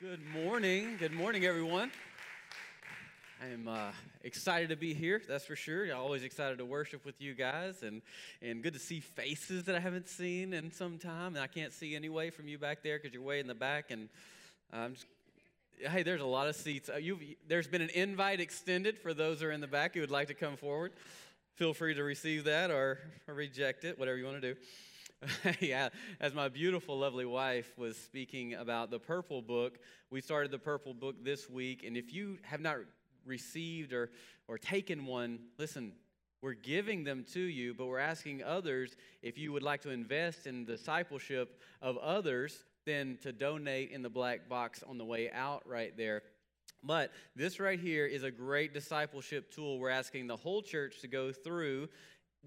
Good morning. Good morning, everyone. I am uh, excited to be here, that's for sure. Always excited to worship with you guys, and, and good to see faces that I haven't seen in some time. And I can't see anyway from you back there because you're way in the back. And just, hey, there's a lot of seats. Uh, there's been an invite extended for those who are in the back who would like to come forward. Feel free to receive that or, or reject it, whatever you want to do. yeah, as my beautiful, lovely wife was speaking about the Purple Book, we started the Purple Book this week. And if you have not received or, or taken one, listen, we're giving them to you, but we're asking others if you would like to invest in discipleship of others, then to donate in the black box on the way out right there. But this right here is a great discipleship tool we're asking the whole church to go through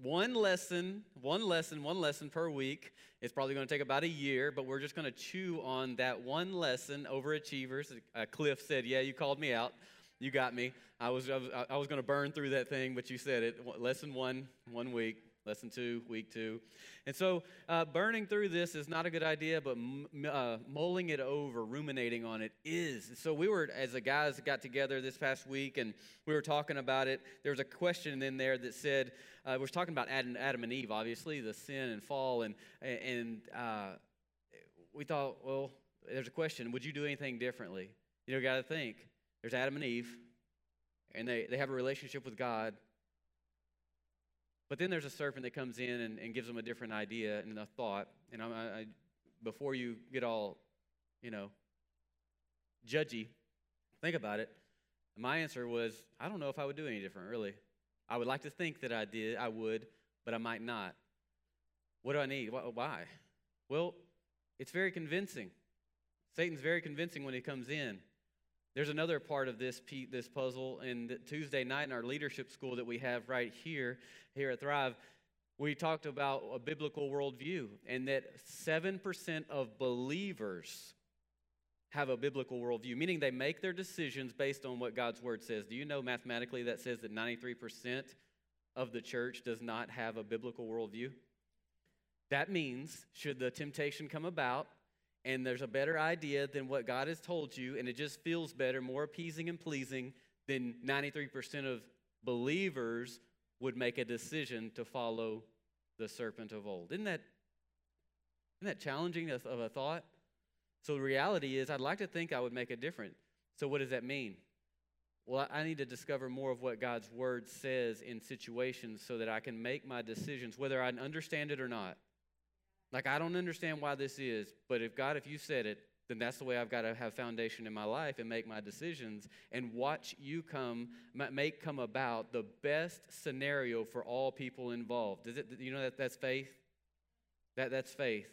one lesson, one lesson, one lesson per week. It's probably going to take about a year, but we're just going to chew on that one lesson. Overachievers. Uh, Cliff said, "Yeah, you called me out. You got me. I was, I was, I was going to burn through that thing, but you said it. Lesson one, one week. Lesson two, week two. And so, uh, burning through this is not a good idea, but m- uh, mulling it over, ruminating on it is. So, we were, as the guys got together this past week and we were talking about it, there was a question in there that said, uh, we're talking about Adam, Adam, and Eve, obviously, the sin and fall. And, and uh, we thought, well, there's a question would you do anything differently? You know, got to think. There's Adam and Eve, and they, they have a relationship with God but then there's a serpent that comes in and, and gives them a different idea and a thought. And I, I, before you get all, you know, judgy, think about it. My answer was, I don't know if I would do any different, really. I would like to think that I did, I would, but I might not. What do I need? Why? Well, it's very convincing. Satan's very convincing when he comes in. There's another part of this, this puzzle, and Tuesday night in our leadership school that we have right here, here at Thrive, we talked about a biblical worldview, and that 7% of believers have a biblical worldview, meaning they make their decisions based on what God's word says. Do you know mathematically that says that 93% of the church does not have a biblical worldview? That means, should the temptation come about, and there's a better idea than what God has told you, and it just feels better, more appeasing and pleasing, than 93% of believers would make a decision to follow the serpent of old. Isn't that, isn't that challenging of a thought? So the reality is, I'd like to think I would make a difference. So, what does that mean? Well, I need to discover more of what God's word says in situations so that I can make my decisions, whether I understand it or not. Like, I don't understand why this is, but if God, if you said it, then that's the way I've got to have foundation in my life and make my decisions and watch you come, make come about the best scenario for all people involved. Is it, you know that that's faith? That, that's faith.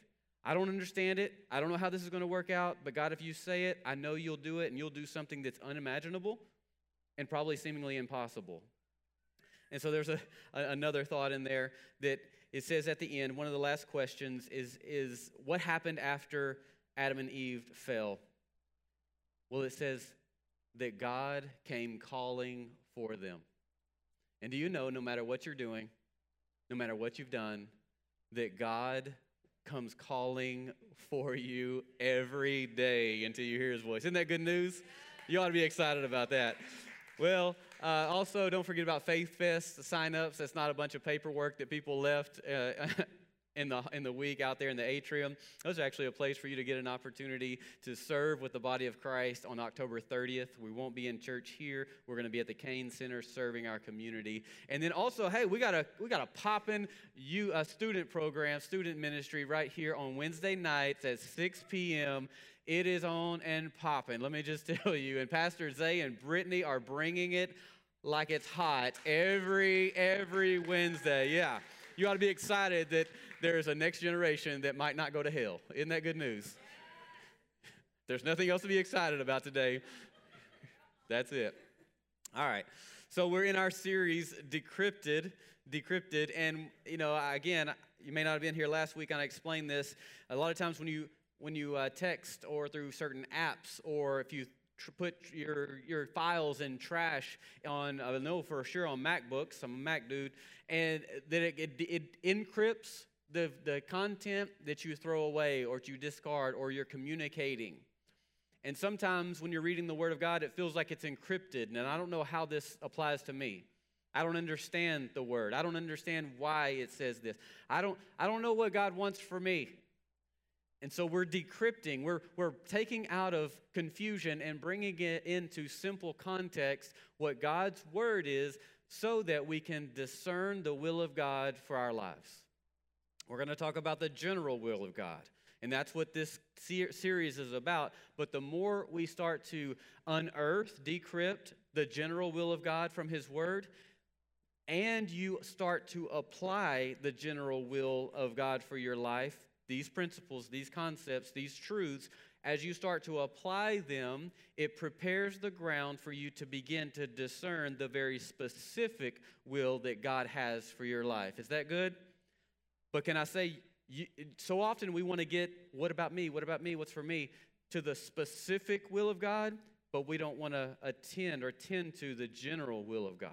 I don't understand it. I don't know how this is going to work out, but God, if you say it, I know you'll do it and you'll do something that's unimaginable and probably seemingly impossible. And so there's a, a, another thought in there that it says at the end, one of the last questions is, is what happened after Adam and Eve fell? Well, it says that God came calling for them. And do you know, no matter what you're doing, no matter what you've done, that God comes calling for you every day until you hear his voice. Isn't that good news? You ought to be excited about that. Well, uh, also, don't forget about Faith Fest sign-ups. That's not a bunch of paperwork that people left uh, in the in the week out there in the atrium. Those are actually a place for you to get an opportunity to serve with the body of Christ on October 30th. We won't be in church here. We're going to be at the Kane Center serving our community. And then also, hey, we got a we got a poppin' you a uh, student program, student ministry right here on Wednesday nights at 6 p.m. It is on and popping. Let me just tell you. And Pastor Zay and Brittany are bringing it like it's hot every every Wednesday. Yeah. You ought to be excited that there's a next generation that might not go to hell. Isn't that good news? There's nothing else to be excited about today. That's it. All right. So we're in our series Decrypted, Decrypted, and you know, again, you may not have been here last week and I explained this. A lot of times when you when you uh, text or through certain apps, or if you put your your files in trash on, I know for sure on MacBooks, I'm a Mac dude, and that it, it, it encrypts the, the content that you throw away or you discard or you're communicating. And sometimes when you're reading the Word of God, it feels like it's encrypted, and I don't know how this applies to me. I don't understand the Word. I don't understand why it says this. I don't, I don't know what God wants for me. And so we're decrypting, we're, we're taking out of confusion and bringing it into simple context what God's Word is so that we can discern the will of God for our lives. We're going to talk about the general will of God. And that's what this series is about. But the more we start to unearth, decrypt the general will of God from His Word, and you start to apply the general will of God for your life, these principles, these concepts, these truths, as you start to apply them, it prepares the ground for you to begin to discern the very specific will that God has for your life. Is that good? But can I say, you, so often we want to get, what about me? What about me? What's for me? To the specific will of God, but we don't want to attend or tend to the general will of God.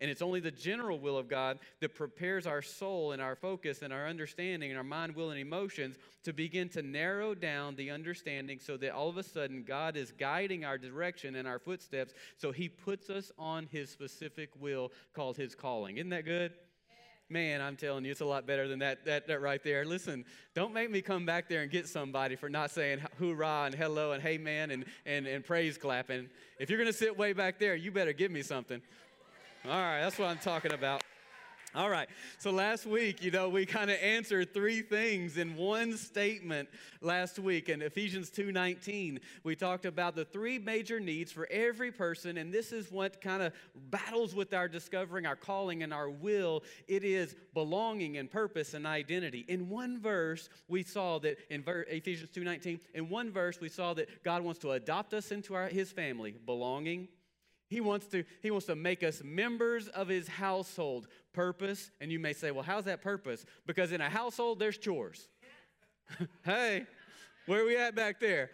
And it's only the general will of God that prepares our soul and our focus and our understanding and our mind, will, and emotions to begin to narrow down the understanding so that all of a sudden God is guiding our direction and our footsteps. So he puts us on his specific will called his calling. Isn't that good? Man, I'm telling you, it's a lot better than that, that, that right there. Listen, don't make me come back there and get somebody for not saying hoorah and hello and hey man and, and, and praise clapping. If you're going to sit way back there, you better give me something. All right, that's what I'm talking about. All right. So last week, you know, we kind of answered three things in one statement last week in Ephesians 2:19. We talked about the three major needs for every person and this is what kind of battles with our discovering our calling and our will. It is belonging and purpose and identity. In one verse, we saw that in Ephesians 2:19, in one verse we saw that God wants to adopt us into our, his family, belonging, he wants to, he wants to make us members of his household. Purpose, and you may say, well, how's that purpose? Because in a household, there's chores. hey, where are we at back there?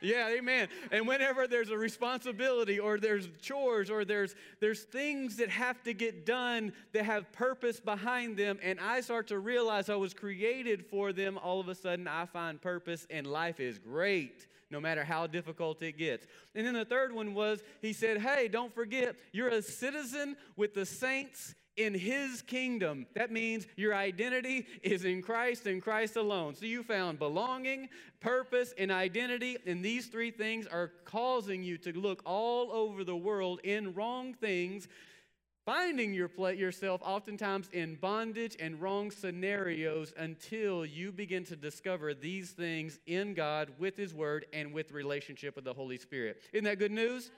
Yeah, amen. And whenever there's a responsibility or there's chores or there's there's things that have to get done that have purpose behind them and I start to realize I was created for them, all of a sudden I find purpose and life is great no matter how difficult it gets. And then the third one was he said, Hey, don't forget, you're a citizen with the saints in his kingdom. That means your identity is in Christ and Christ alone. So you found belonging, purpose, and identity, and these three things are causing you to look all over the world in wrong things finding your yourself oftentimes in bondage and wrong scenarios until you begin to discover these things in God with His Word and with relationship with the Holy Spirit. Isn't that good news?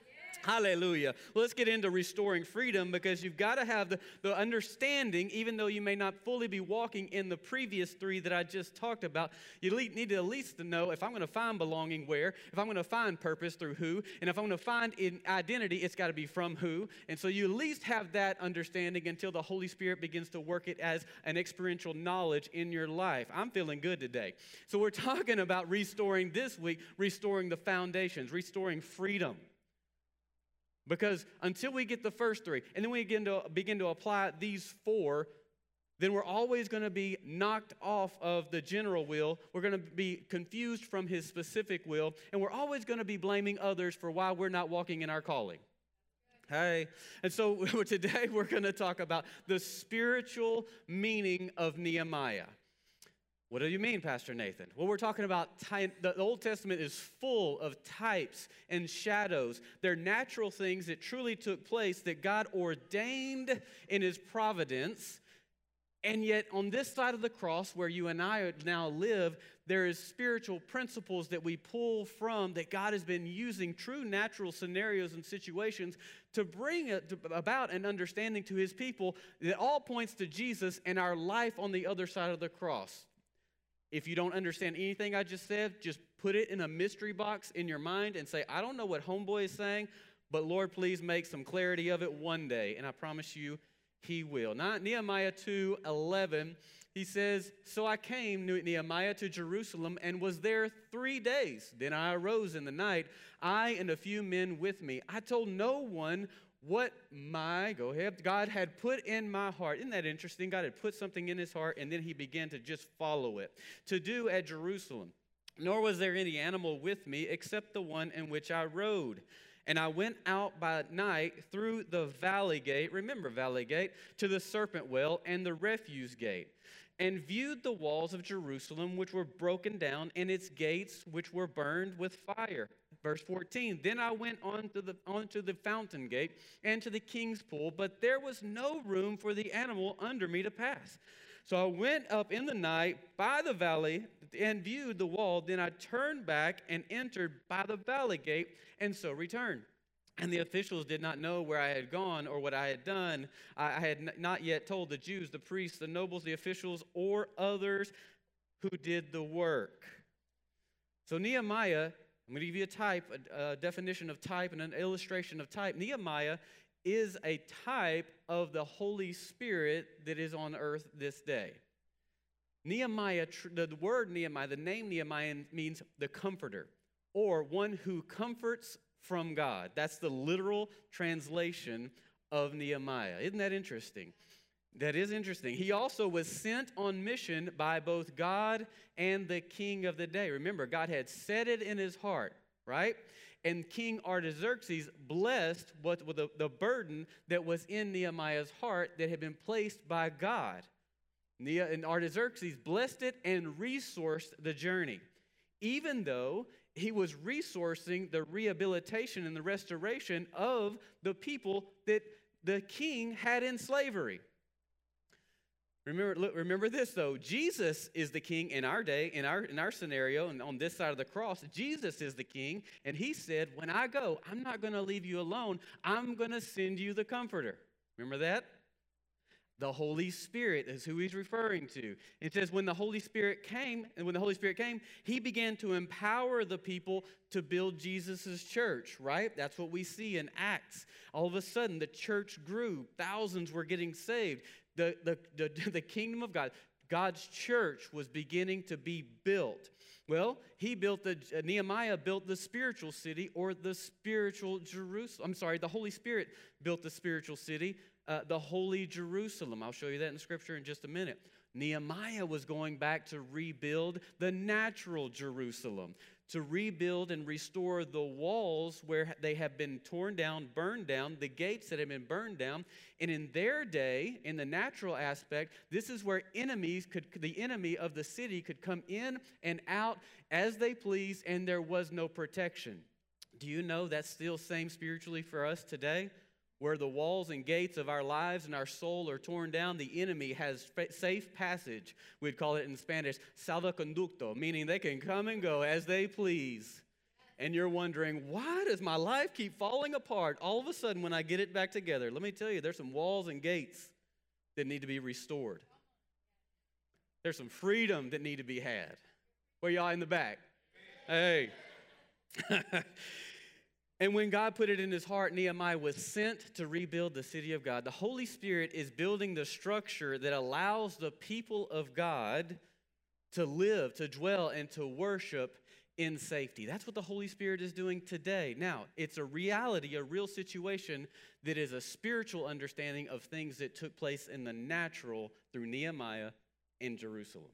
Hallelujah. Well, let's get into restoring freedom because you've got to have the, the understanding, even though you may not fully be walking in the previous three that I just talked about. You need to at least to know if I'm going to find belonging where, if I'm going to find purpose through who, and if I'm going to find in identity, it's got to be from who. And so you at least have that understanding until the Holy Spirit begins to work it as an experiential knowledge in your life. I'm feeling good today. So we're talking about restoring this week, restoring the foundations, restoring freedom. Because until we get the first three, and then we begin to, begin to apply these four, then we're always going to be knocked off of the general will. We're going to be confused from his specific will, and we're always going to be blaming others for why we're not walking in our calling. Hey. And so today we're going to talk about the spiritual meaning of Nehemiah. What do you mean, Pastor Nathan? Well, we're talking about type, the Old Testament is full of types and shadows. They're natural things that truly took place that God ordained in His providence. And yet, on this side of the cross, where you and I now live, there is spiritual principles that we pull from that God has been using true natural scenarios and situations to bring about an understanding to His people that all points to Jesus and our life on the other side of the cross. If you don't understand anything I just said, just put it in a mystery box in your mind and say, I don't know what homeboy is saying, but Lord, please make some clarity of it one day. And I promise you, he will. Not Nehemiah 2 11, he says, So I came, Nehemiah, to Jerusalem and was there three days. Then I arose in the night, I and a few men with me. I told no one what my, go ahead, God had put in my heart. Isn't that interesting? God had put something in his heart and then he began to just follow it to do at Jerusalem. nor was there any animal with me except the one in which I rode. And I went out by night through the valley gate, remember valley gate, to the serpent well and the refuse gate, and viewed the walls of Jerusalem, which were broken down, and its gates, which were burned with fire. Verse 14 Then I went on to the, onto the fountain gate and to the king's pool, but there was no room for the animal under me to pass. So I went up in the night by the valley and viewed the wall. Then I turned back and entered by the valley gate, and so returned. And the officials did not know where I had gone or what I had done. I had not yet told the Jews, the priests, the nobles, the officials, or others who did the work. So Nehemiah, I'm going to give you a type, a, a definition of type, and an illustration of type. Nehemiah is a type of the Holy Spirit that is on earth this day. Nehemiah, the word Nehemiah, the name Nehemiah means the comforter or one who comforts from God. That's the literal translation of Nehemiah. Isn't that interesting? That is interesting. He also was sent on mission by both God and the king of the day. Remember, God had set it in his heart, right? And King Artaxerxes blessed what the, the burden that was in Nehemiah's heart that had been placed by God. And Artaxerxes blessed it and resourced the journey, even though he was resourcing the rehabilitation and the restoration of the people that the king had in slavery. Remember, remember this though Jesus is the king in our day, in our, in our scenario, and on this side of the cross. Jesus is the king, and he said, When I go, I'm not going to leave you alone, I'm going to send you the comforter. Remember that? The Holy Spirit is who he's referring to. It says, when the Holy Spirit came, and when the Holy Spirit came, he began to empower the people to build Jesus' church, right? That's what we see in Acts. All of a sudden, the church grew, thousands were getting saved. The, the, the, the kingdom of God, God's church was beginning to be built. Well, he built the uh, Nehemiah built the spiritual city or the spiritual Jerusalem. I'm sorry, the Holy Spirit built the spiritual city uh, the holy Jerusalem. I'll show you that in Scripture in just a minute. Nehemiah was going back to rebuild the natural Jerusalem, to rebuild and restore the walls where they have been torn down, burned down, the gates that have been burned down. And in their day, in the natural aspect, this is where enemies could, the enemy of the city could come in and out as they please, and there was no protection. Do you know that's still same spiritually for us today? Where the walls and gates of our lives and our soul are torn down, the enemy has safe passage. We'd call it in Spanish, salvoconducto, meaning they can come and go as they please. And you're wondering, why does my life keep falling apart all of a sudden when I get it back together? Let me tell you, there's some walls and gates that need to be restored. There's some freedom that need to be had. Where y'all in the back? Hey. And when God put it in his heart, Nehemiah was sent to rebuild the city of God. The Holy Spirit is building the structure that allows the people of God to live, to dwell, and to worship in safety. That's what the Holy Spirit is doing today. Now, it's a reality, a real situation that is a spiritual understanding of things that took place in the natural through Nehemiah in Jerusalem.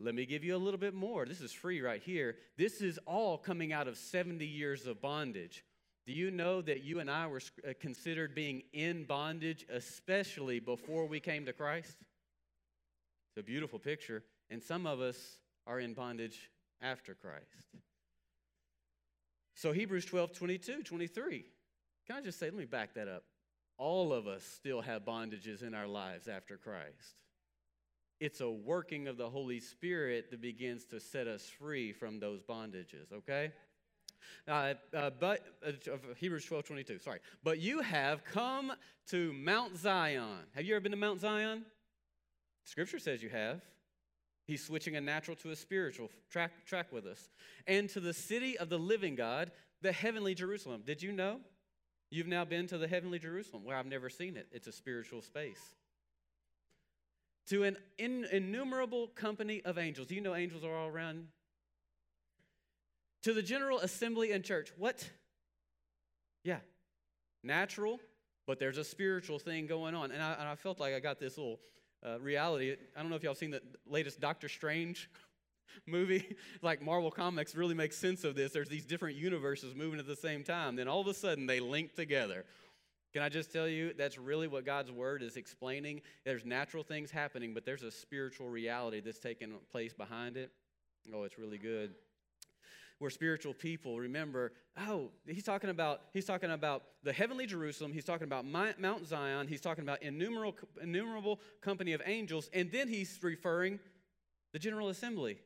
Let me give you a little bit more. This is free right here. This is all coming out of 70 years of bondage. Do you know that you and I were uh, considered being in bondage, especially before we came to Christ? It's a beautiful picture. And some of us are in bondage after Christ. So, Hebrews 12, 22, 23. Can I just say, let me back that up. All of us still have bondages in our lives after Christ. It's a working of the Holy Spirit that begins to set us free from those bondages, okay? Uh, uh, but uh, Hebrews 12 22, sorry. But you have come to Mount Zion. Have you ever been to Mount Zion? Scripture says you have. He's switching a natural to a spiritual. Track, track with us. And to the city of the living God, the heavenly Jerusalem. Did you know? You've now been to the heavenly Jerusalem. Well, I've never seen it. It's a spiritual space to an in, innumerable company of angels. You know angels are all around? To the general assembly and church. What? Yeah, natural, but there's a spiritual thing going on. And I, and I felt like I got this little uh, reality. I don't know if y'all seen the latest Doctor Strange. movie like Marvel Comics really makes sense of this. There's these different universes moving at the same time. Then all of a sudden they link together. Can I just tell you that's really what God's word is explaining? There's natural things happening, but there's a spiritual reality that's taking place behind it. Oh, it's really good. We're spiritual people. Remember, oh, he's talking about he's talking about the heavenly Jerusalem. He's talking about Mount Zion. He's talking about innumerable innumerable company of angels, and then he's referring the general assembly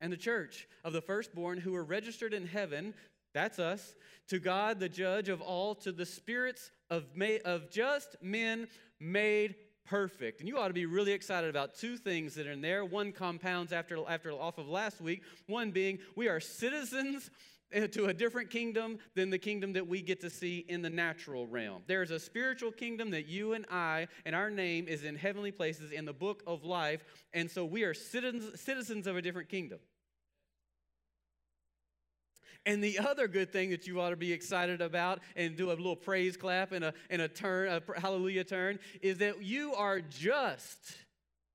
and the church of the firstborn who are registered in heaven. That's us. To God, the judge of all, to the spirits of, of just men made perfect. And you ought to be really excited about two things that are in there. One compounds after, after off of last week. One being we are citizens eh, to a different kingdom than the kingdom that we get to see in the natural realm. There's a spiritual kingdom that you and I and our name is in heavenly places in the book of life. And so we are citizens, citizens of a different kingdom. And the other good thing that you ought to be excited about and do a little praise clap and a, and a turn, a hallelujah turn, is that you are just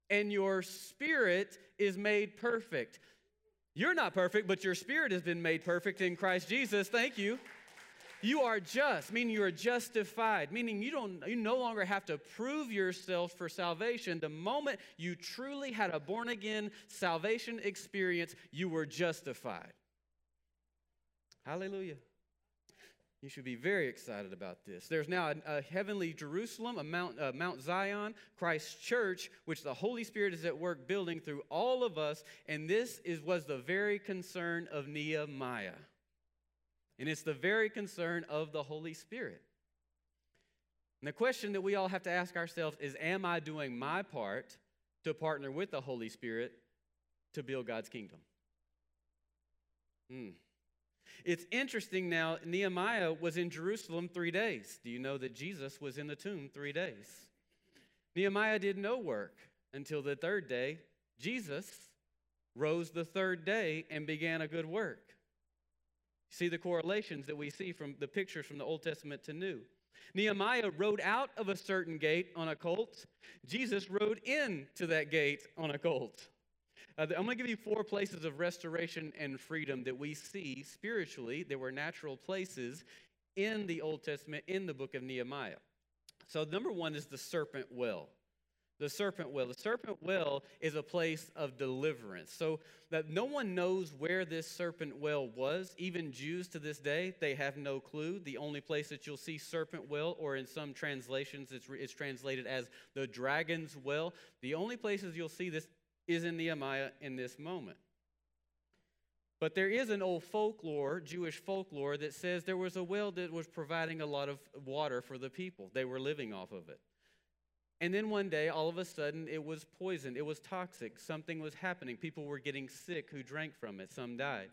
and your spirit is made perfect. You're not perfect, but your spirit has been made perfect in Christ Jesus. Thank you. You are just, meaning you are justified, meaning you don't you no longer have to prove yourself for salvation. The moment you truly had a born again salvation experience, you were justified. Hallelujah. You should be very excited about this. There's now a, a heavenly Jerusalem, a Mount, uh, Mount Zion, Christ's church, which the Holy Spirit is at work building through all of us. And this is, was the very concern of Nehemiah. And it's the very concern of the Holy Spirit. And the question that we all have to ask ourselves is Am I doing my part to partner with the Holy Spirit to build God's kingdom? Hmm. It's interesting now, Nehemiah was in Jerusalem three days. Do you know that Jesus was in the tomb three days? Nehemiah did no work until the third day. Jesus rose the third day and began a good work. See the correlations that we see from the pictures from the Old Testament to New. Nehemiah rode out of a certain gate on a colt. Jesus rode into that gate on a colt. Uh, I'm going to give you four places of restoration and freedom that we see spiritually. There were natural places in the Old Testament, in the book of Nehemiah. So, number one is the serpent well. The serpent well. The serpent well is a place of deliverance. So that no one knows where this serpent well was. Even Jews to this day, they have no clue. The only place that you'll see serpent well, or in some translations, it's, it's translated as the dragon's well. The only places you'll see this is in Nehemiah in this moment. But there is an old folklore, Jewish folklore, that says there was a well that was providing a lot of water for the people. They were living off of it. And then one day, all of a sudden, it was poisoned. It was toxic. Something was happening. People were getting sick who drank from it. Some died.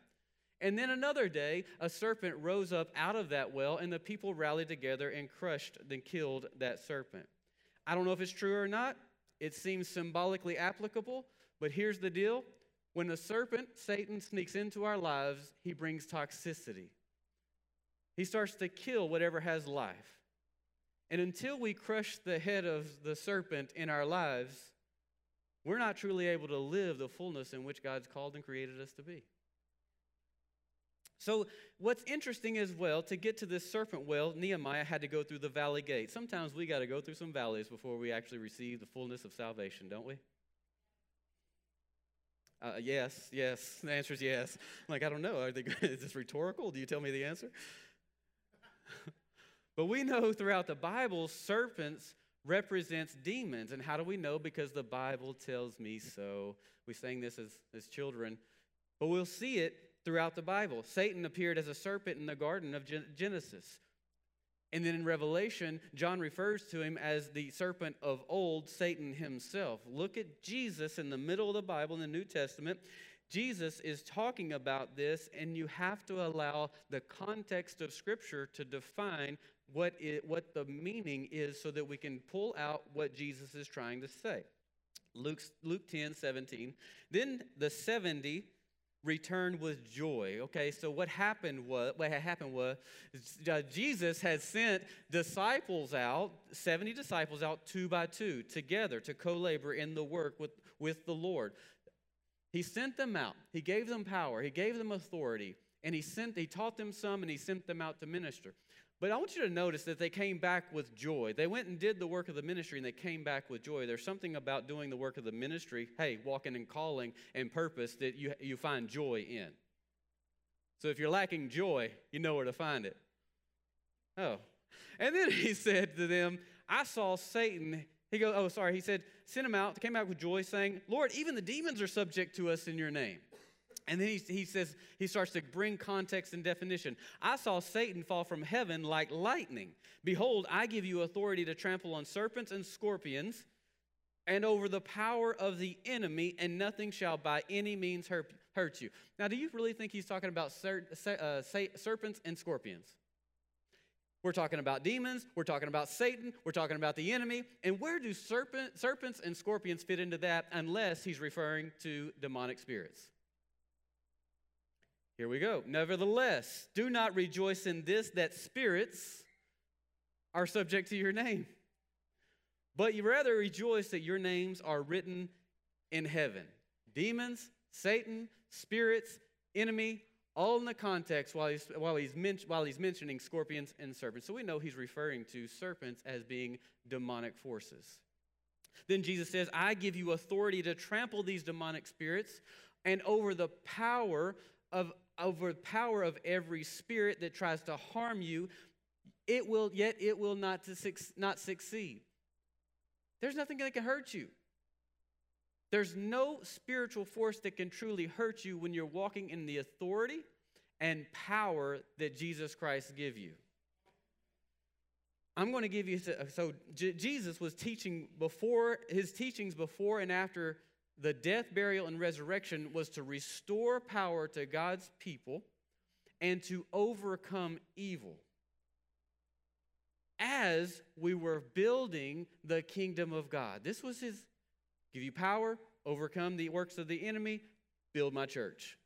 And then another day, a serpent rose up out of that well, and the people rallied together and crushed and killed that serpent. I don't know if it's true or not. It seems symbolically applicable, but here's the deal when the serpent, Satan, sneaks into our lives, he brings toxicity. He starts to kill whatever has life. And until we crush the head of the serpent in our lives, we're not truly able to live the fullness in which God's called and created us to be. So, what's interesting as well, to get to this serpent well, Nehemiah had to go through the valley gate. Sometimes we got to go through some valleys before we actually receive the fullness of salvation, don't we? Uh, yes, yes. The answer is yes. I'm like, I don't know. Are they, is this rhetorical? Do you tell me the answer? but we know throughout the Bible, serpents represents demons. And how do we know? Because the Bible tells me so. We sang this as, as children. But we'll see it throughout the Bible. Satan appeared as a serpent in the Garden of Genesis. And then in Revelation, John refers to him as the serpent of old, Satan himself. Look at Jesus in the middle of the Bible in the New Testament. Jesus is talking about this, and you have to allow the context of Scripture to define what, it, what the meaning is so that we can pull out what Jesus is trying to say. Luke, Luke 10 17. Then the 70 returned with joy. Okay, so what happened was what had happened was uh, Jesus had sent disciples out, 70 disciples out two by two together to co-labor in the work with, with the Lord. He sent them out. He gave them power. He gave them authority. And he sent he taught them some and he sent them out to minister. But I want you to notice that they came back with joy. They went and did the work of the ministry and they came back with joy. There's something about doing the work of the ministry, hey, walking and calling and purpose that you, you find joy in. So if you're lacking joy, you know where to find it. Oh. And then he said to them, I saw Satan. He goes, oh, sorry. He said, send him out, came out with joy, saying, Lord, even the demons are subject to us in your name. And then he, he says, he starts to bring context and definition. I saw Satan fall from heaven like lightning. Behold, I give you authority to trample on serpents and scorpions and over the power of the enemy, and nothing shall by any means hurt, hurt you. Now, do you really think he's talking about ser- uh, serpents and scorpions? We're talking about demons, we're talking about Satan, we're talking about the enemy. And where do serpent, serpents and scorpions fit into that unless he's referring to demonic spirits? Here we go. Nevertheless, do not rejoice in this that spirits are subject to your name, but you rather rejoice that your names are written in heaven. Demons, Satan, spirits, enemy, all in the context while he's, while, he's men, while he's mentioning scorpions and serpents. So we know he's referring to serpents as being demonic forces. Then Jesus says, I give you authority to trample these demonic spirits and over the power of over the power of every spirit that tries to harm you, it will yet it will not to not succeed. There's nothing that can hurt you. There's no spiritual force that can truly hurt you when you're walking in the authority and power that Jesus Christ give you. I'm going to give you so Jesus was teaching before his teachings before and after the death, burial, and resurrection was to restore power to God's people and to overcome evil. As we were building the kingdom of God, this was his give you power, overcome the works of the enemy, build my church.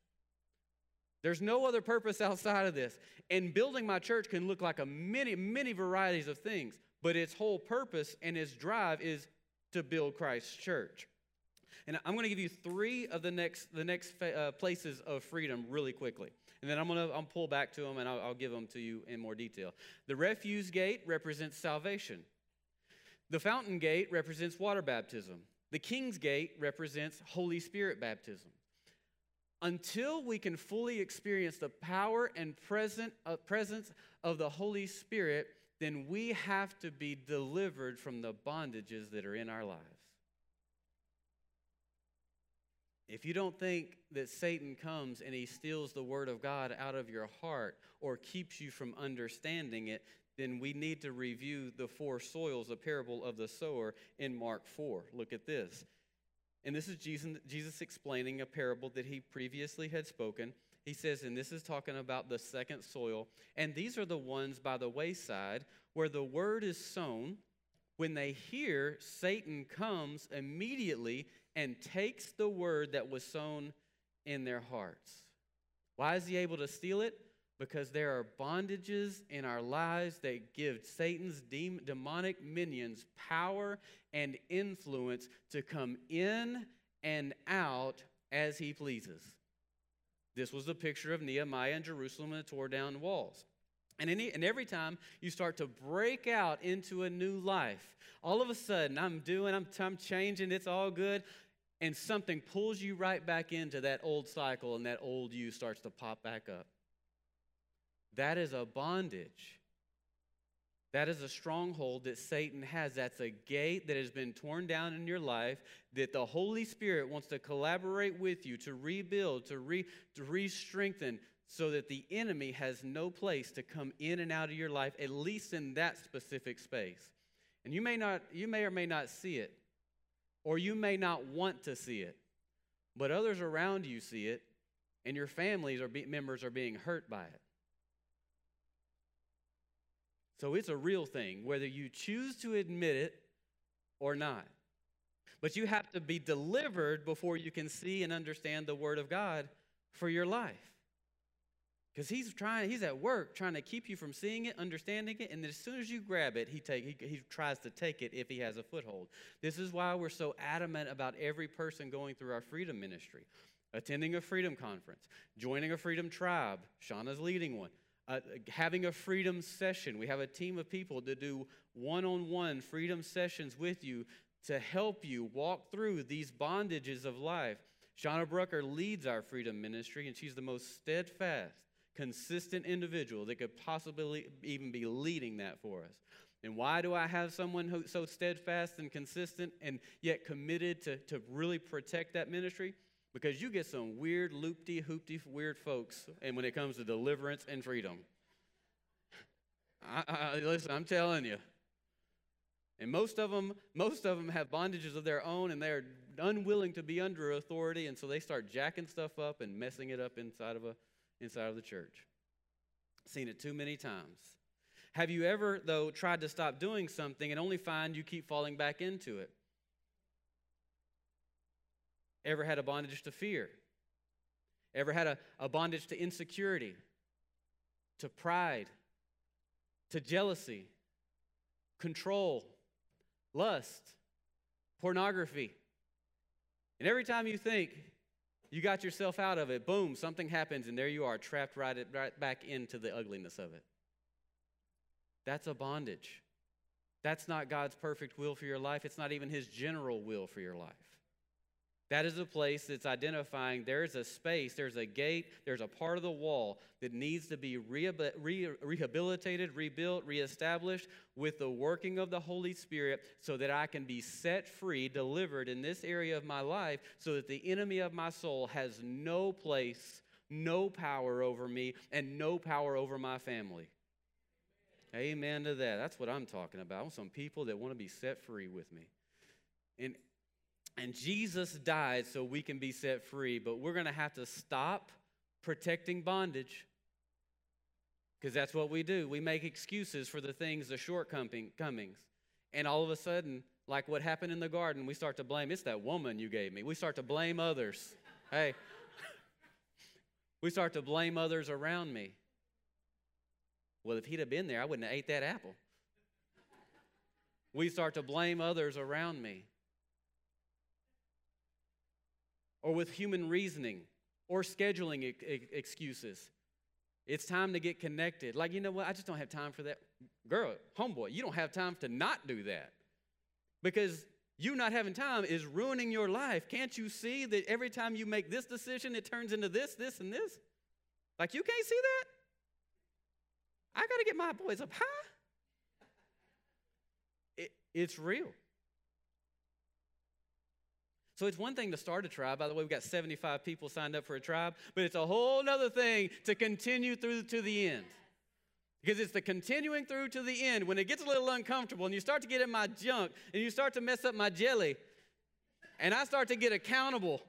There's no other purpose outside of this. And building my church can look like a many, many varieties of things, but its whole purpose and its drive is to build Christ's church. And I'm going to give you three of the next, the next uh, places of freedom really quickly. And then I'm going to I'll pull back to them and I'll, I'll give them to you in more detail. The refuse gate represents salvation. The fountain gate represents water baptism. The king's gate represents Holy Spirit baptism. Until we can fully experience the power and present, uh, presence of the Holy Spirit, then we have to be delivered from the bondages that are in our lives. If you don't think that Satan comes and he steals the word of God out of your heart or keeps you from understanding it, then we need to review the four soils, the parable of the sower in Mark 4. Look at this. And this is Jesus, Jesus explaining a parable that he previously had spoken. He says, and this is talking about the second soil, and these are the ones by the wayside where the word is sown. When they hear, Satan comes immediately and takes the word that was sown in their hearts. Why is he able to steal it? Because there are bondages in our lives that give Satan's demonic minions power and influence to come in and out as he pleases. This was the picture of Nehemiah in Jerusalem and the tore down walls. And, any, and every time you start to break out into a new life, all of a sudden I'm doing, I'm, I'm changing, it's all good, and something pulls you right back into that old cycle and that old you starts to pop back up. That is a bondage. That is a stronghold that Satan has. That's a gate that has been torn down in your life that the Holy Spirit wants to collaborate with you to rebuild, to re to re-strengthen, so that the enemy has no place to come in and out of your life, at least in that specific space. And you may not, you may or may not see it, or you may not want to see it, but others around you see it, and your families or be, members are being hurt by it. So it's a real thing, whether you choose to admit it or not. But you have to be delivered before you can see and understand the Word of God for your life. Because he's trying, he's at work trying to keep you from seeing it, understanding it, and as soon as you grab it, he take he, he tries to take it if he has a foothold. This is why we're so adamant about every person going through our freedom ministry. attending a freedom conference, joining a freedom tribe. Shauna's leading one. Uh, having a freedom session. We have a team of people to do one on one freedom sessions with you to help you walk through these bondages of life. Shauna Brucker leads our freedom ministry, and she's the most steadfast, consistent individual that could possibly even be leading that for us. And why do I have someone who's so steadfast and consistent and yet committed to, to really protect that ministry? Because you get some weird, loopty, hoopty, weird folks, and when it comes to deliverance and freedom. I, I, listen, I'm telling you. And most of them, most of them have bondages of their own, and they're unwilling to be under authority, and so they start jacking stuff up and messing it up inside of a inside of the church. Seen it too many times. Have you ever, though, tried to stop doing something and only find you keep falling back into it? Ever had a bondage to fear? Ever had a, a bondage to insecurity, to pride, to jealousy, control, lust, pornography? And every time you think you got yourself out of it, boom, something happens, and there you are, trapped right, right back into the ugliness of it. That's a bondage. That's not God's perfect will for your life. It's not even His general will for your life. That is a place that's identifying there's a space, there's a gate, there's a part of the wall that needs to be rehabilitated, rebuilt, reestablished with the working of the Holy Spirit so that I can be set free, delivered in this area of my life so that the enemy of my soul has no place, no power over me, and no power over my family. Amen to that. That's what I'm talking about. I want some people that want to be set free with me. And and Jesus died so we can be set free, but we're going to have to stop protecting bondage because that's what we do. We make excuses for the things, the shortcomings. And all of a sudden, like what happened in the garden, we start to blame it's that woman you gave me. We start to blame others. hey, we start to blame others around me. Well, if he'd have been there, I wouldn't have ate that apple. We start to blame others around me or with human reasoning or scheduling excuses. It's time to get connected. Like, you know what? I just don't have time for that. Girl, homeboy, you don't have time to not do that. Because you not having time is ruining your life. Can't you see that every time you make this decision, it turns into this, this, and this? Like, you can't see that? I got to get my boys up high. It, it's real. So it's one thing to start a tribe. By the way, we've got 75 people signed up for a tribe, but it's a whole other thing to continue through to the end. Because it's the continuing through to the end. When it gets a little uncomfortable and you start to get in my junk and you start to mess up my jelly, and I start to get accountable,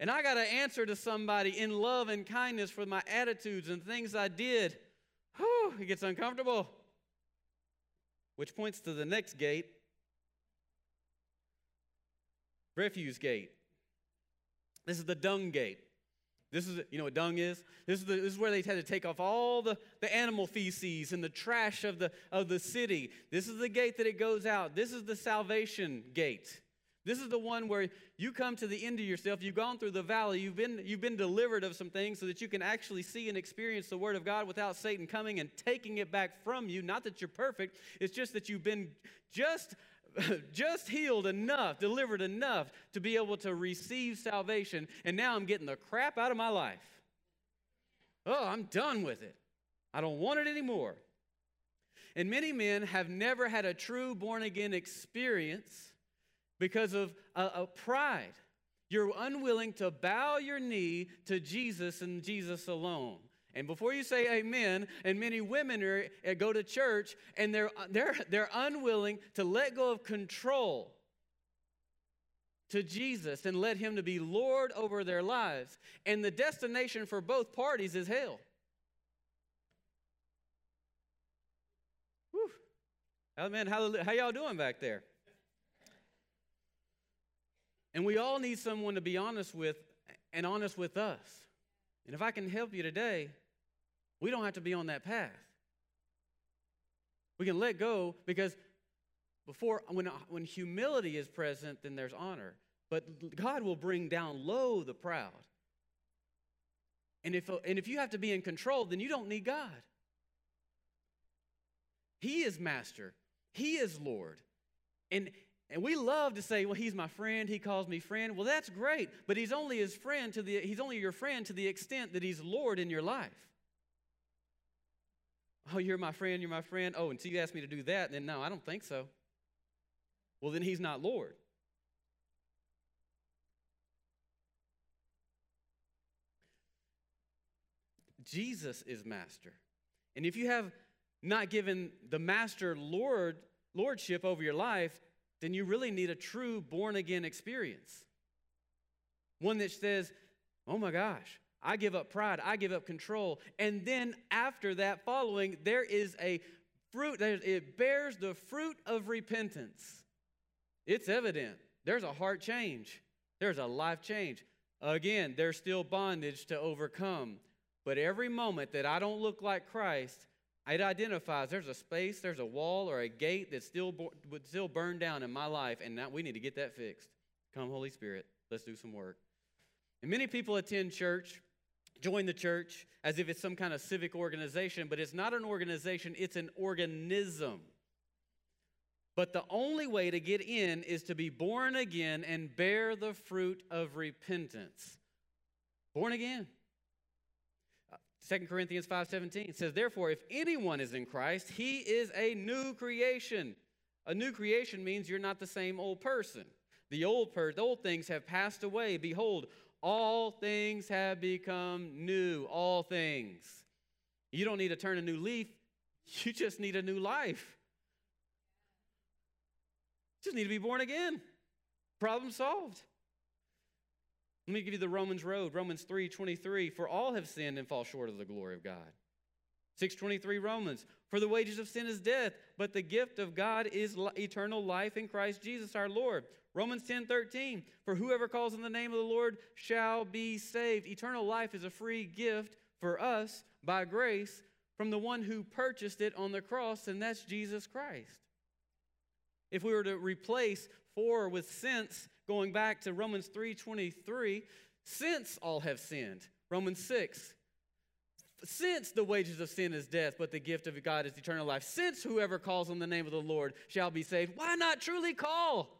and I got to answer to somebody in love and kindness for my attitudes and things I did, whew, it gets uncomfortable. Which points to the next gate refuse gate. This is the dung gate. This is, you know what dung is? This is, the, this is where they had to take off all the, the animal feces and the trash of the, of the city. This is the gate that it goes out. This is the salvation gate. This is the one where you come to the end of yourself. You've gone through the valley. You've been, you've been delivered of some things so that you can actually see and experience the Word of God without Satan coming and taking it back from you. Not that you're perfect, it's just that you've been just just healed enough, delivered enough to be able to receive salvation, and now I'm getting the crap out of my life. Oh, I'm done with it. I don't want it anymore. And many men have never had a true born again experience because of a, a pride. You're unwilling to bow your knee to Jesus and Jesus alone. And before you say amen, and many women are, uh, go to church and they're, they're, they're unwilling to let go of control to Jesus and let Him to be Lord over their lives. And the destination for both parties is hell. Whew. Amen. Hallelujah. How y'all doing back there? And we all need someone to be honest with and honest with us. And if I can help you today, we don't have to be on that path. We can let go because before when, uh, when humility is present, then there's honor. But God will bring down low the proud. And if, and if you have to be in control, then you don't need God. He is master, He is Lord. And, and we love to say, well, he's my friend, he calls me friend. Well, that's great, but he's only his friend to the he's only your friend to the extent that he's Lord in your life. Oh, you're my friend, you're my friend. Oh, until you ask me to do that, then no, I don't think so. Well, then he's not Lord. Jesus is master. And if you have not given the master Lord lordship over your life, then you really need a true born again experience. One that says, "Oh my gosh, I give up pride, I give up control." And then after that following, there is a fruit it bears the fruit of repentance. It's evident. There's a heart change. There's a life change. Again, there's still bondage to overcome. But every moment that I don't look like Christ, it identifies there's a space, there's a wall or a gate that still would still burn down in my life, and now we need to get that fixed. Come, Holy Spirit, let's do some work. And many people attend church, join the church as if it's some kind of civic organization, but it's not an organization, it's an organism. But the only way to get in is to be born again and bear the fruit of repentance. Born again. Uh, 2 Corinthians 5:17 says therefore if anyone is in Christ he is a new creation. A new creation means you're not the same old person. The old per- the old things have passed away. Behold, all things have become new. All things. You don't need to turn a new leaf. You just need a new life. Just need to be born again. Problem solved. Let me give you the Romans road, Romans 3 23. For all have sinned and fall short of the glory of God. 623 Romans. For the wages of sin is death, but the gift of God is eternal life in Christ Jesus our Lord. Romans 10 13. For whoever calls on the name of the Lord shall be saved. Eternal life is a free gift for us by grace from the one who purchased it on the cross, and that's Jesus Christ. If we were to replace for with since, going back to Romans 3:23, since all have sinned. Romans 6, since the wages of sin is death, but the gift of God is eternal life. Since whoever calls on the name of the Lord shall be saved, why not truly call?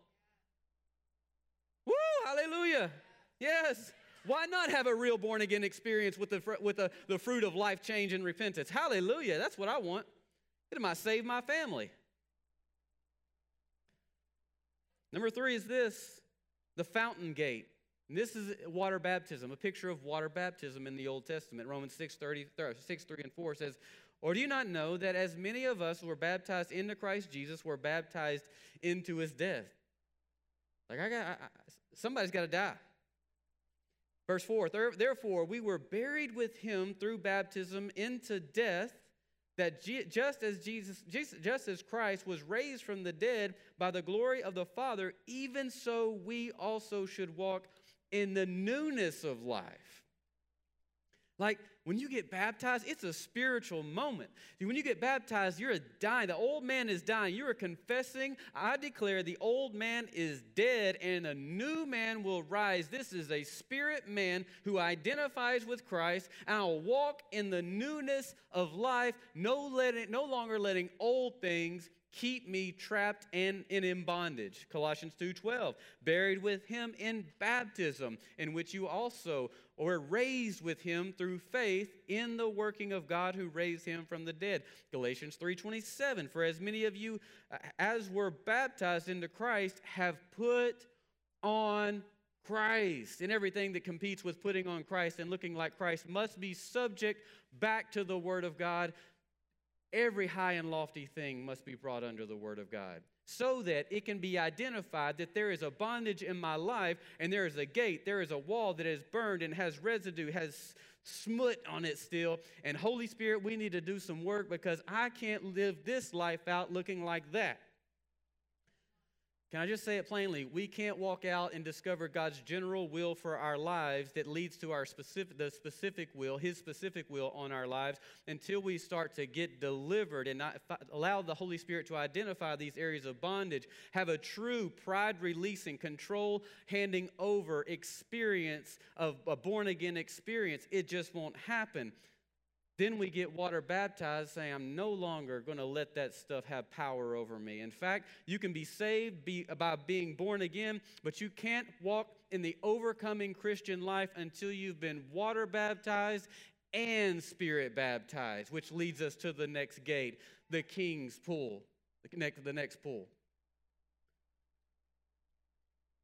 Hallelujah. Yes. Why not have a real born again experience with, the, with the, the fruit of life change and repentance? Hallelujah. That's what I want. It might save my family. Number three is this the fountain gate. And this is water baptism, a picture of water baptism in the Old Testament. Romans 6, 30, 6 3 and 4 says, Or do you not know that as many of us were baptized into Christ Jesus were baptized into his death? Like, I got, I, somebody's got to die. Verse 4 Therefore, we were buried with him through baptism into death that just as Jesus, just as Christ was raised from the dead by the glory of the Father, even so we also should walk in the newness of life. Like when you get baptized, it's a spiritual moment. When you get baptized, you're dying. The old man is dying. You are confessing, I declare the old man is dead and a new man will rise. This is a spirit man who identifies with Christ, I'll walk in the newness of life, no, letting, no longer letting old things keep me trapped and, and in bondage. Colossians 2.12 buried with him in baptism in which you also were raised with him through faith in the working of god who raised him from the dead. Galatians 3.27 for as many of you uh, as were baptized into christ have put on Christ. And everything that competes with putting on Christ and looking like Christ must be subject back to the Word of God every high and lofty thing must be brought under the Word of God so that it can be identified that there is a bondage in my life and there is a gate, there is a wall that is burned and has residue, has smut on it still. And Holy Spirit, we need to do some work because I can't live this life out looking like that. Can I just say it plainly? We can't walk out and discover God's general will for our lives that leads to our specific the specific will, his specific will on our lives until we start to get delivered and not, allow the Holy Spirit to identify these areas of bondage, have a true pride releasing, control handing over experience of a born again experience. It just won't happen. Then we get water baptized, saying, I'm no longer going to let that stuff have power over me. In fact, you can be saved be, by being born again, but you can't walk in the overcoming Christian life until you've been water baptized and spirit baptized, which leads us to the next gate, the king's pool, the next, the next pool.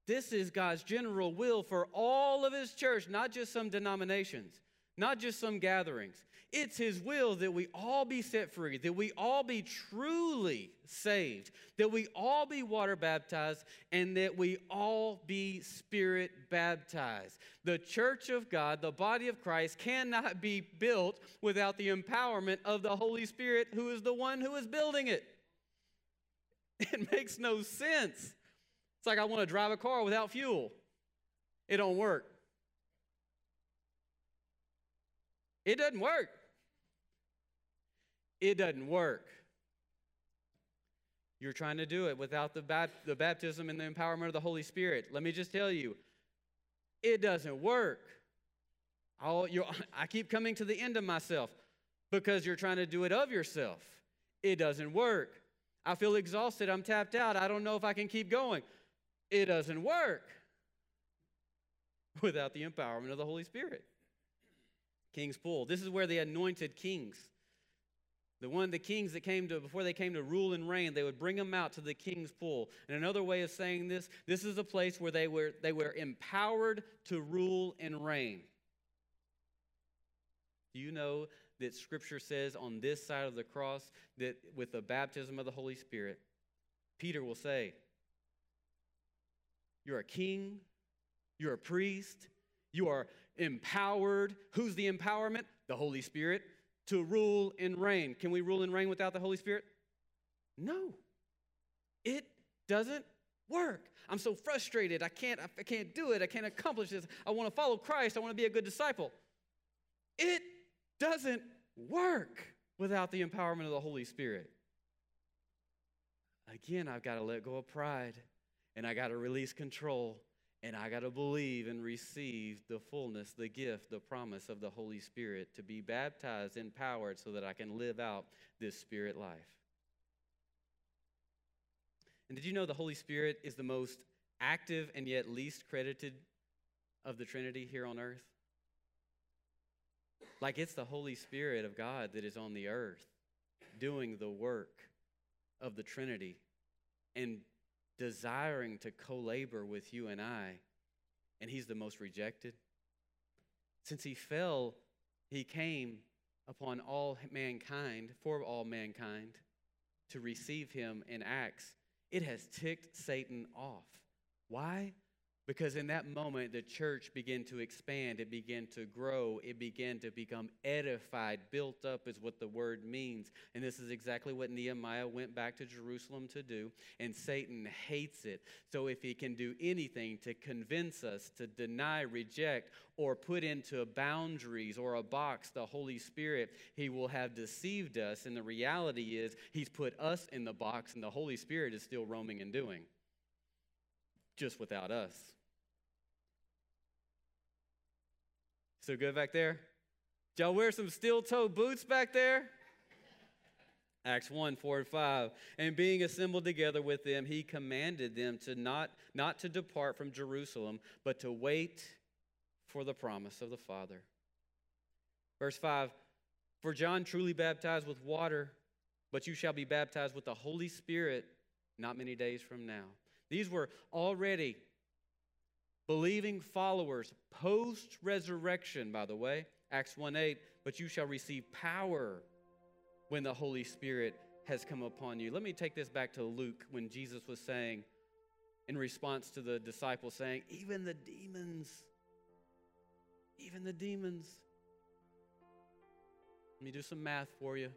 This is God's general will for all of His church, not just some denominations, not just some gatherings. It's His will that we all be set free, that we all be truly saved, that we all be water baptized, and that we all be spirit baptized. The church of God, the body of Christ, cannot be built without the empowerment of the Holy Spirit, who is the one who is building it. It makes no sense. It's like I want to drive a car without fuel. It don't work. It doesn't work it doesn't work. You're trying to do it without the, bat- the baptism and the empowerment of the Holy Spirit. Let me just tell you, it doesn't work. i keep coming to the end of myself because you're trying to do it of yourself. It doesn't work. I feel exhausted. I'm tapped out. I don't know if I can keep going. It doesn't work without the empowerment of the Holy Spirit. King's Pool. This is where the anointed kings the one, the kings that came to, before they came to rule and reign, they would bring them out to the king's pool. And another way of saying this, this is a place where they were, they were empowered to rule and reign. Do you know that scripture says on this side of the cross that with the baptism of the Holy Spirit, Peter will say, You're a king, you're a priest, you are empowered. Who's the empowerment? The Holy Spirit to rule and reign. Can we rule and reign without the Holy Spirit? No. It doesn't work. I'm so frustrated. I can't I can't do it. I can't accomplish this. I want to follow Christ. I want to be a good disciple. It doesn't work without the empowerment of the Holy Spirit. Again, I've got to let go of pride and I got to release control and I got to believe and receive the fullness, the gift, the promise of the Holy Spirit to be baptized, empowered, so that I can live out this spirit life. And did you know the Holy Spirit is the most active and yet least credited of the Trinity here on earth? Like it's the Holy Spirit of God that is on the earth doing the work of the Trinity and desiring to co labor with you and I, and he's the most rejected? Since he fell, he came upon all mankind, for all mankind, to receive him in Acts. It has ticked Satan off. Why? Because in that moment, the church began to expand, it began to grow, it began to become edified, built up, is what the word means. And this is exactly what Nehemiah went back to Jerusalem to do. And Satan hates it. So if he can do anything to convince us to deny, reject, or put into boundaries or a box the Holy Spirit, he will have deceived us. And the reality is, he's put us in the box, and the Holy Spirit is still roaming and doing just without us. So good back there? Did y'all wear some steel toe boots back there? Acts 1, 4 and 5. And being assembled together with them, he commanded them to not, not to depart from Jerusalem, but to wait for the promise of the Father. Verse 5 For John truly baptized with water, but you shall be baptized with the Holy Spirit not many days from now. These were already believing followers post resurrection, by the way, Acts 1 8, but you shall receive power when the Holy Spirit has come upon you. Let me take this back to Luke when Jesus was saying, in response to the disciples, saying, Even the demons, even the demons. Let me do some math for you.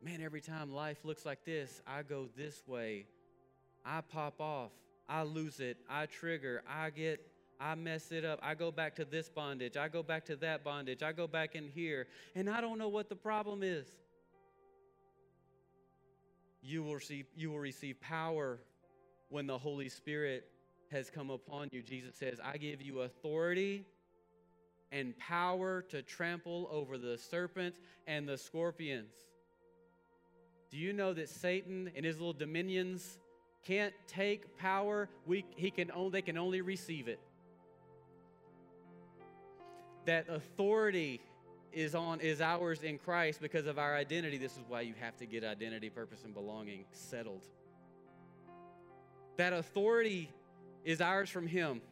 Man, every time life looks like this, I go this way I pop off, I lose it, I trigger, I get, I mess it up. I go back to this bondage, I go back to that bondage, I go back in here, and I don't know what the problem is. You will receive, you will receive power when the Holy Spirit has come upon you. Jesus says, I give you authority and power to trample over the serpents and the scorpions. Do you know that Satan and his little dominions can't take power? We, he can only, they can only receive it. That authority is on is ours in Christ because of our identity. This is why you have to get identity, purpose, and belonging settled. That authority is ours from Him.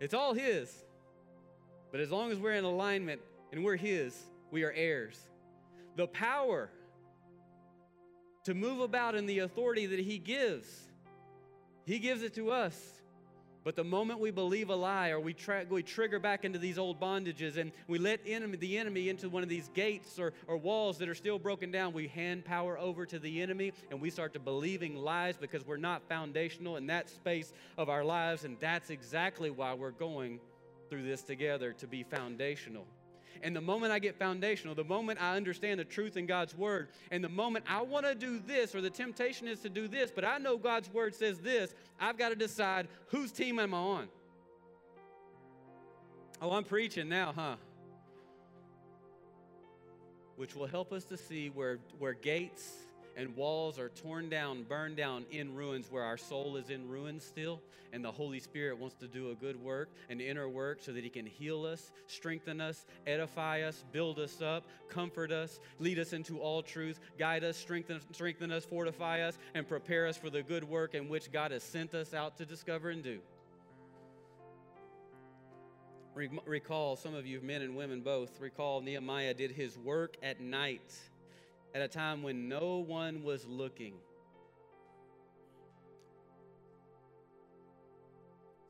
It's all His. But as long as we're in alignment and we're His, we are heirs. The power to move about in the authority that He gives, He gives it to us. But the moment we believe a lie or we, tra- we trigger back into these old bondages and we let enemy, the enemy into one of these gates or, or walls that are still broken down, we hand power over to the enemy and we start to believing lies because we're not foundational in that space of our lives. And that's exactly why we're going through this together to be foundational. And the moment I get foundational, the moment I understand the truth in God's word, and the moment I want to do this or the temptation is to do this, but I know God's word says this, I've got to decide whose team am I on? Oh, I'm preaching now, huh? Which will help us to see where, where gates and walls are torn down, burned down in ruins where our soul is in ruins still, and the Holy Spirit wants to do a good work, an inner work, so that He can heal us, strengthen us, edify us, build us up, comfort us, lead us into all truth, guide us, strengthen, strengthen us, fortify us, and prepare us for the good work in which God has sent us out to discover and do. Recall, some of you, men and women both, recall Nehemiah did his work at night at a time when no one was looking.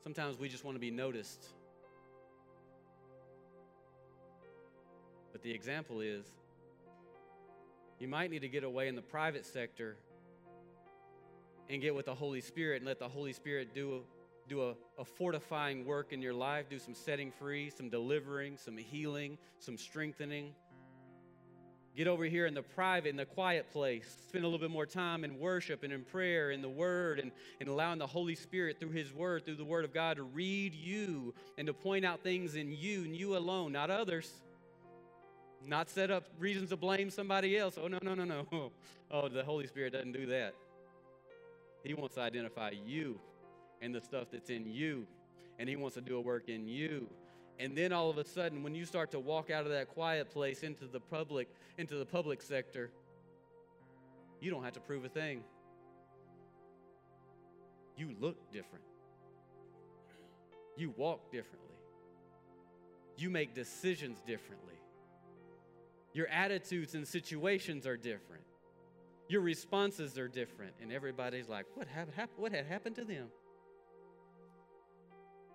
Sometimes we just want to be noticed. But the example is you might need to get away in the private sector and get with the Holy Spirit and let the Holy Spirit do a, do a, a, fortifying work in your life, do some setting free, some delivering, some healing, some strengthening, Get over here in the private, in the quiet place. Spend a little bit more time in worship and in prayer, in the Word, and, and allowing the Holy Spirit through His Word, through the Word of God, to read you and to point out things in you and you alone, not others. Not set up reasons to blame somebody else. Oh, no, no, no, no. Oh, the Holy Spirit doesn't do that. He wants to identify you and the stuff that's in you, and He wants to do a work in you and then all of a sudden, when you start to walk out of that quiet place into the public, into the public sector, you don't have to prove a thing. You look different. You walk differently. You make decisions differently. Your attitudes and situations are different. Your responses are different. And everybody's like, what, happened, what had happened to them?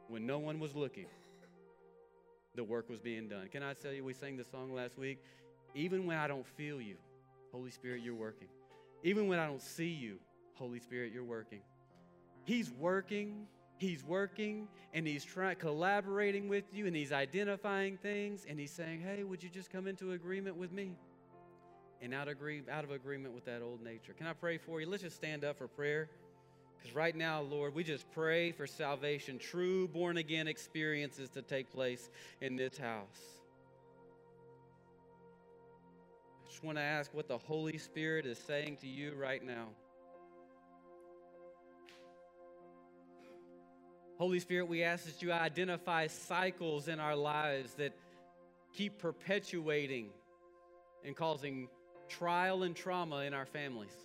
When no one was looking the work was being done. Can I tell you, we sang the song last week. Even when I don't feel you, Holy Spirit, you're working. Even when I don't see you, Holy Spirit, you're working. He's working, He's working, and He's collaborating with you, and He's identifying things, and He's saying, Hey, would you just come into agreement with me? And out, agree, out of agreement with that old nature. Can I pray for you? Let's just stand up for prayer. Because right now, Lord, we just pray for salvation, true born again experiences to take place in this house. I just want to ask what the Holy Spirit is saying to you right now. Holy Spirit, we ask that you identify cycles in our lives that keep perpetuating and causing trial and trauma in our families.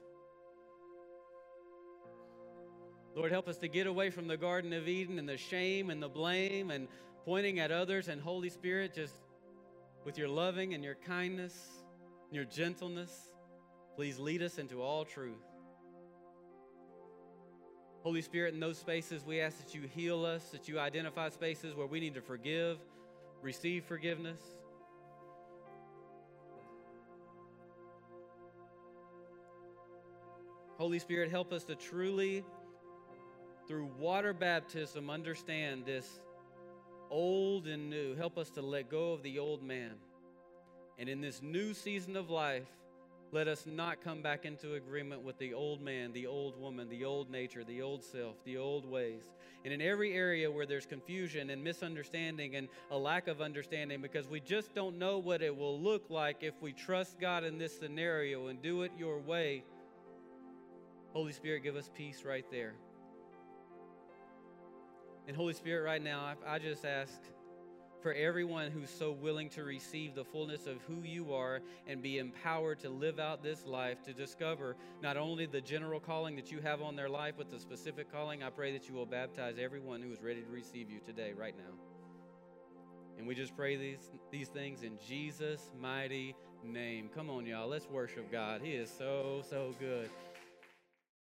Lord, help us to get away from the Garden of Eden and the shame and the blame and pointing at others. And Holy Spirit, just with your loving and your kindness, and your gentleness, please lead us into all truth. Holy Spirit, in those spaces, we ask that you heal us, that you identify spaces where we need to forgive, receive forgiveness. Holy Spirit, help us to truly through water baptism, understand this old and new. Help us to let go of the old man. And in this new season of life, let us not come back into agreement with the old man, the old woman, the old nature, the old self, the old ways. And in every area where there's confusion and misunderstanding and a lack of understanding, because we just don't know what it will look like if we trust God in this scenario and do it your way, Holy Spirit, give us peace right there. And Holy Spirit, right now, I, I just ask for everyone who's so willing to receive the fullness of who you are and be empowered to live out this life, to discover not only the general calling that you have on their life, but the specific calling. I pray that you will baptize everyone who is ready to receive you today, right now. And we just pray these, these things in Jesus' mighty name. Come on, y'all. Let's worship God. He is so, so good.